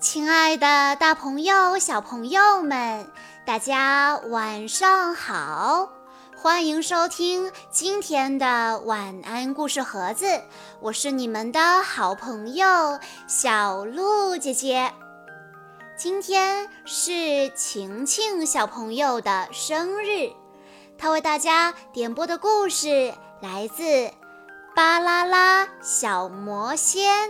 亲爱的，大朋友、小朋友们，大家晚上好！欢迎收听今天的晚安故事盒子，我是你们的好朋友小鹿姐姐。今天是晴晴小朋友的生日，她为大家点播的故事来自《巴啦啦小魔仙》。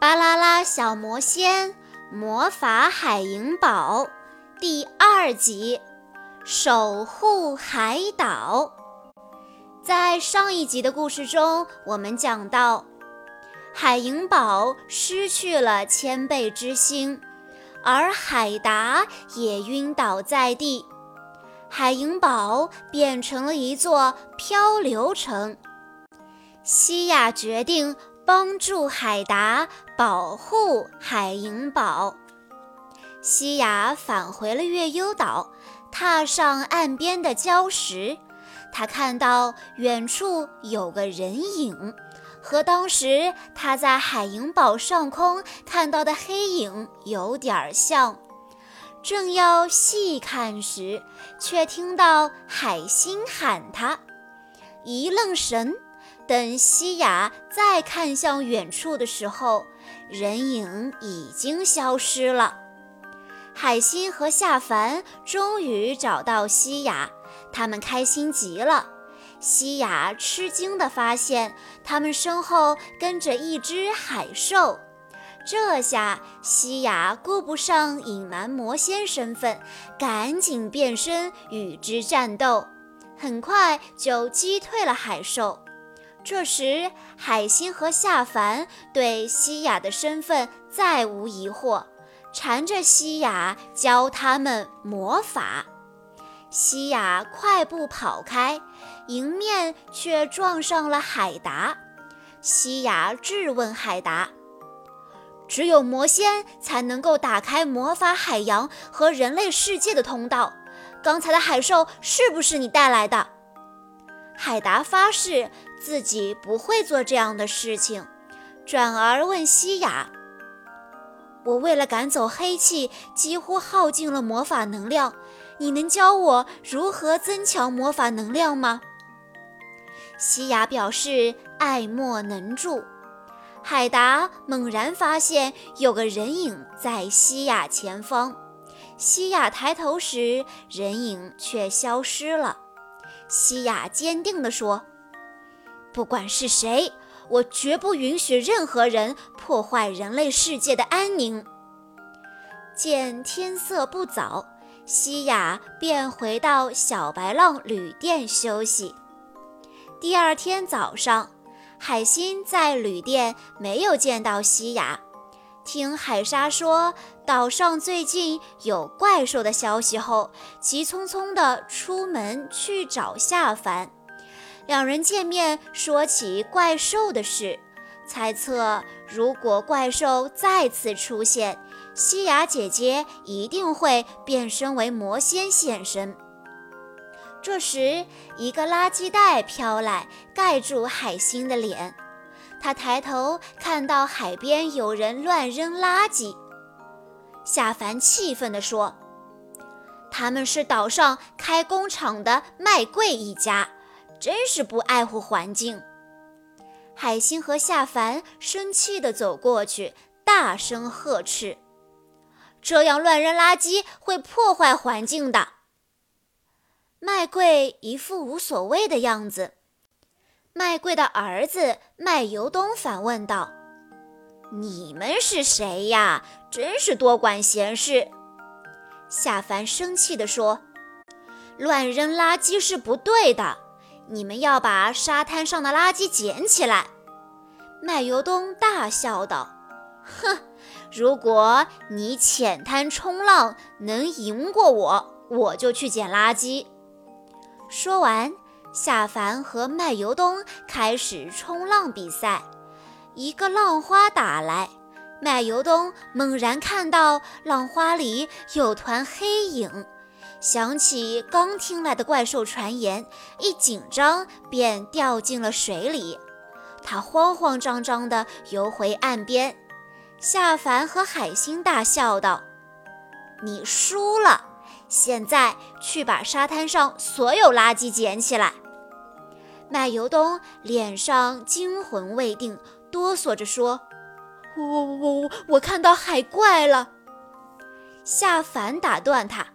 巴啦啦小魔仙魔法海银堡第二集，守护海岛。在上一集的故事中，我们讲到，海银堡失去了谦卑之心，而海达也晕倒在地，海银堡变成了一座漂流城。西亚决定。帮助海达保护海银宝。西雅返回了月幽岛，踏上岸边的礁石，他看到远处有个人影，和当时他在海银堡上空看到的黑影有点像。正要细看时，却听到海星喊他，一愣神。等西雅再看向远处的时候，人影已经消失了。海星和夏凡终于找到西雅，他们开心极了。西雅吃惊地发现，他们身后跟着一只海兽。这下西雅顾不上隐瞒魔仙身份，赶紧变身与之战斗，很快就击退了海兽。这时，海星和夏凡对西雅的身份再无疑惑，缠着西雅教他们魔法。西雅快步跑开，迎面却撞上了海达。西雅质问海达：“只有魔仙才能够打开魔法海洋和人类世界的通道，刚才的海兽是不是你带来的？”海达发誓。自己不会做这样的事情，转而问西雅：“我为了赶走黑气，几乎耗尽了魔法能量，你能教我如何增强魔法能量吗？”西雅表示爱莫能助。海达猛然发现有个人影在西雅前方，西雅抬头时，人影却消失了。西雅坚定地说。不管是谁，我绝不允许任何人破坏人类世界的安宁。见天色不早，西雅便回到小白浪旅店休息。第二天早上，海星在旅店没有见到西雅，听海沙说岛上最近有怪兽的消息后，急匆匆地出门去找夏凡。两人见面，说起怪兽的事，猜测如果怪兽再次出现，西雅姐姐一定会变身为魔仙现身。这时，一个垃圾袋飘来，盖住海星的脸。他抬头看到海边有人乱扔垃圾。夏凡气愤地说：“他们是岛上开工厂的卖贵一家。”真是不爱护环境！海星和夏凡生气地走过去，大声呵斥：“这样乱扔垃圾会破坏环境的。”麦贵一副无所谓的样子。麦贵的儿子麦由东反问道：“你们是谁呀？真是多管闲事！”夏凡生气地说：“乱扔垃圾是不对的。”你们要把沙滩上的垃圾捡起来！麦由东大笑道：“哼，如果你浅滩冲浪能赢过我，我就去捡垃圾。”说完，夏凡和麦由东开始冲浪比赛。一个浪花打来，麦由东猛然看到浪花里有团黑影。想起刚听来的怪兽传言，一紧张便掉进了水里。他慌慌张张地游回岸边，夏凡和海星大笑道：“你输了，现在去把沙滩上所有垃圾捡起来。”麦尤东脸上惊魂未定，哆嗦着说：“我我我我看到海怪了。”夏凡打断他：“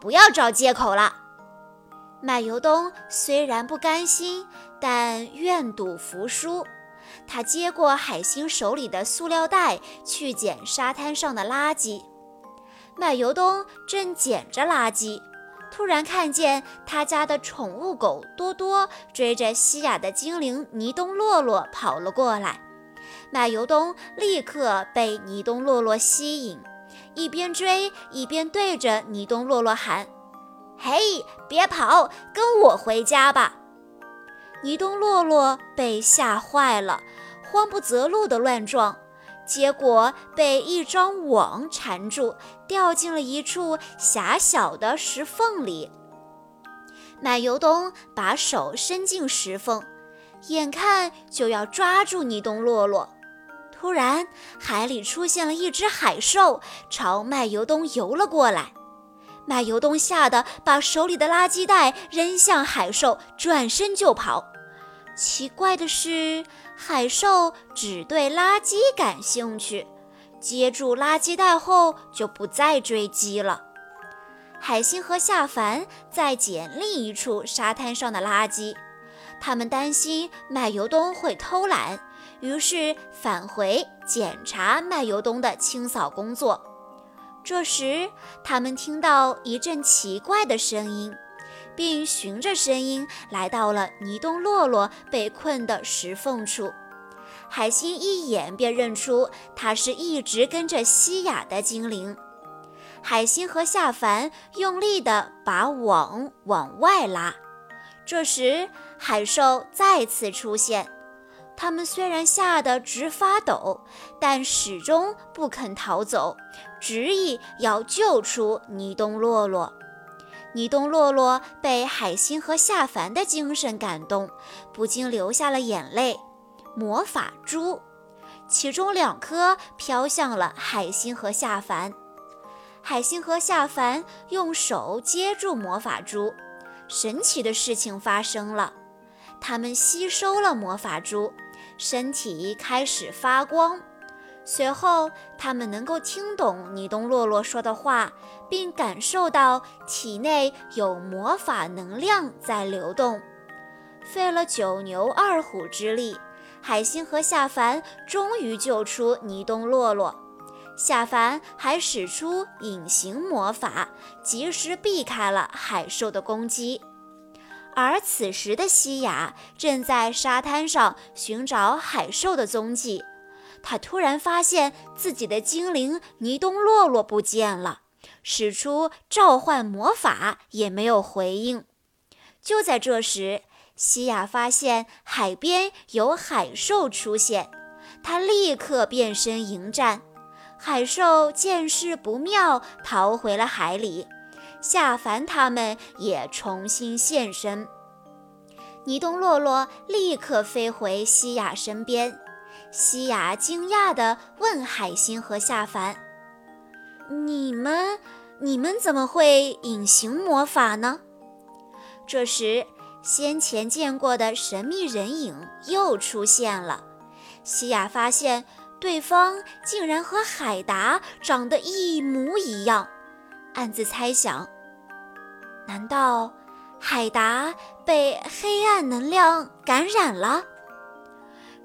不要找借口了。”麦尤东虽然不甘心，但愿赌服输。他接过海星手里的塑料袋，去捡沙滩上的垃圾。麦尤东正捡着垃圾。突然看见他家的宠物狗多多追着西雅的精灵尼东洛洛跑了过来，麦尤东立刻被尼东洛洛吸引，一边追一边对着尼东洛洛喊：“嘿，别跑，跟我回家吧！”尼东洛洛被吓坏了，慌不择路地乱撞。结果被一张网缠住，掉进了一处狭小的石缝里。奶油东把手伸进石缝，眼看就要抓住尼东洛洛，突然海里出现了一只海兽，朝麦油东游了过来。麦油东吓得把手里的垃圾袋扔向海兽，转身就跑。奇怪的是，海兽只对垃圾感兴趣，接住垃圾袋后就不再追击了。海星和夏凡在捡另一处沙滩上的垃圾，他们担心麦尤东会偷懒，于是返回检查麦尤东的清扫工作。这时，他们听到一阵奇怪的声音。并循着声音来到了尼东洛洛被困的石缝处。海星一眼便认出他是一直跟着西雅的精灵。海星和夏凡用力地把网往外拉。这时，海兽再次出现。他们虽然吓得直发抖，但始终不肯逃走，执意要救出尼东洛洛。尼东洛洛被海星和夏凡的精神感动，不禁流下了眼泪。魔法珠，其中两颗飘向了海星和夏凡。海星和夏凡用手接住魔法珠，神奇的事情发生了，他们吸收了魔法珠，身体开始发光。随后，他们能够听懂尼东洛洛说的话，并感受到体内有魔法能量在流动。费了九牛二虎之力，海星和夏凡终于救出尼东洛洛。夏凡还使出隐形魔法，及时避开了海兽的攻击。而此时的西雅正在沙滩上寻找海兽的踪迹。他突然发现自己的精灵尼东洛洛不见了，使出召唤魔法也没有回应。就在这时，西亚发现海边有海兽出现，他立刻变身迎战。海兽见势不妙，逃回了海里。夏凡他们也重新现身，尼东洛洛立刻飞回西雅身边。西雅惊讶地问海星和夏凡：“你们，你们怎么会隐形魔法呢？”这时，先前见过的神秘人影又出现了。西雅发现对方竟然和海达长得一模一样，暗自猜想：难道海达被黑暗能量感染了？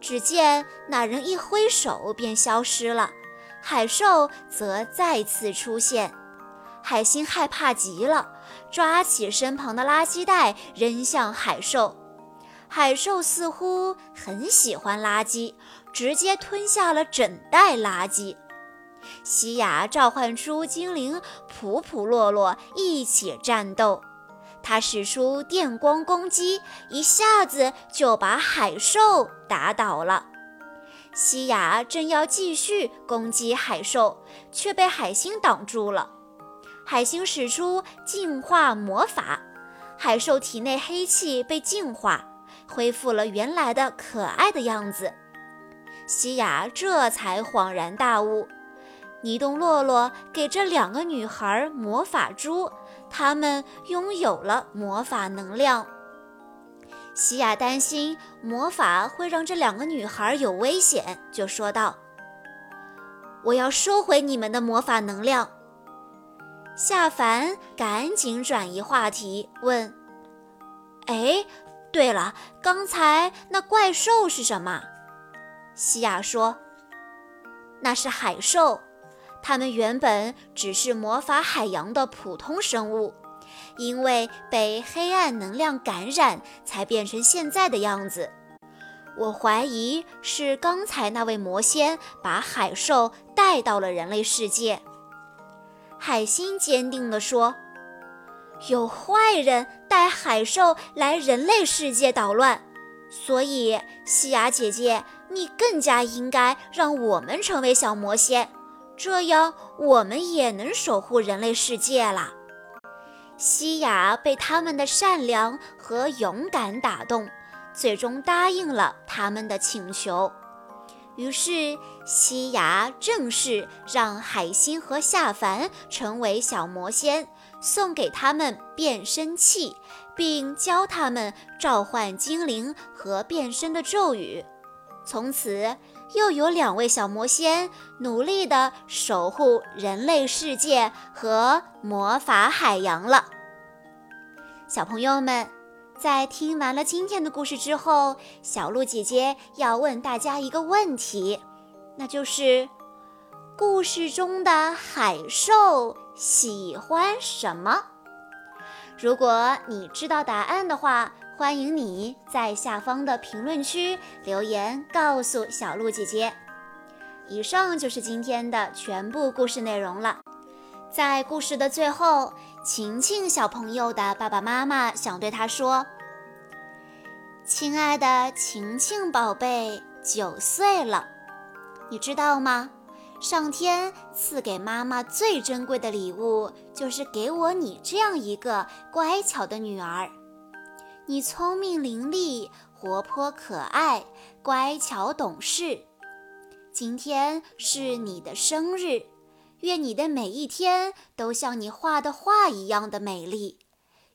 只见那人一挥手便消失了，海兽则再次出现。海星害怕极了，抓起身旁的垃圾袋扔向海兽。海兽似乎很喜欢垃圾，直接吞下了整袋垃圾。西雅召唤出精灵普普洛洛一起战斗。他使出电光攻击，一下子就把海兽打倒了。西雅正要继续攻击海兽，却被海星挡住了。海星使出净化魔法，海兽体内黑气被净化，恢复了原来的可爱的样子。西雅这才恍然大悟：尼东洛洛给这两个女孩魔法珠，她们拥有了魔法能量。西亚担心魔法会让这两个女孩有危险，就说道：“我要收回你们的魔法能量。”夏凡赶紧转移话题，问：“哎，对了，刚才那怪兽是什么？”西亚说：“那是海兽，它们原本只是魔法海洋的普通生物。”因为被黑暗能量感染，才变成现在的样子。我怀疑是刚才那位魔仙把海兽带到了人类世界。海星坚定地说：“有坏人带海兽来人类世界捣乱，所以西雅姐姐，你更加应该让我们成为小魔仙，这样我们也能守护人类世界了。”西雅被他们的善良和勇敢打动，最终答应了他们的请求。于是，西雅正式让海星和夏凡成为小魔仙，送给他们变身器，并教他们召唤精灵和变身的咒语。从此，又有两位小魔仙努力地守护人类世界和魔法海洋了。小朋友们，在听完了今天的故事之后，小鹿姐姐要问大家一个问题，那就是：故事中的海兽喜欢什么？如果你知道答案的话，欢迎你在下方的评论区留言告诉小鹿姐姐。以上就是今天的全部故事内容了。在故事的最后，晴晴小朋友的爸爸妈妈想对他说：“亲爱的晴晴宝贝，九岁了，你知道吗？上天赐给妈妈最珍贵的礼物，就是给我你这样一个乖巧的女儿。你聪明伶俐，活泼可爱，乖巧懂事。今天是你的生日。”愿你的每一天都像你画的画一样的美丽。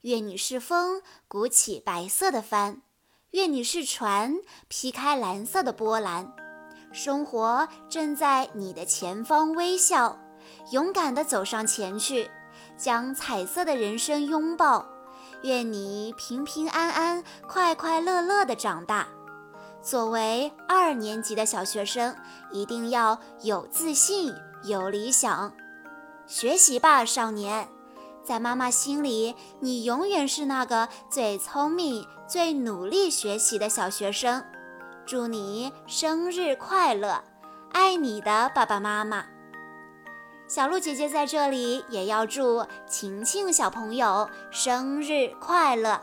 愿你是风，鼓起白色的帆；愿你是船，劈开蓝色的波澜。生活正在你的前方微笑，勇敢地走上前去，将彩色的人生拥抱。愿你平平安安、快快乐乐地长大。作为二年级的小学生，一定要有自信。有理想，学习吧，少年。在妈妈心里，你永远是那个最聪明、最努力学习的小学生。祝你生日快乐！爱你的爸爸妈妈。小鹿姐姐在这里也要祝晴晴小朋友生日快乐。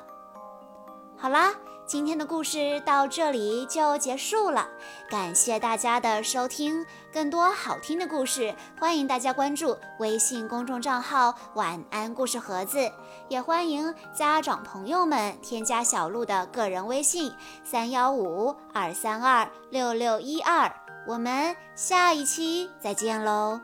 好啦。今天的故事到这里就结束了，感谢大家的收听。更多好听的故事，欢迎大家关注微信公众账号“晚安故事盒子”，也欢迎家长朋友们添加小鹿的个人微信：三幺五二三二六六一二。我们下一期再见喽！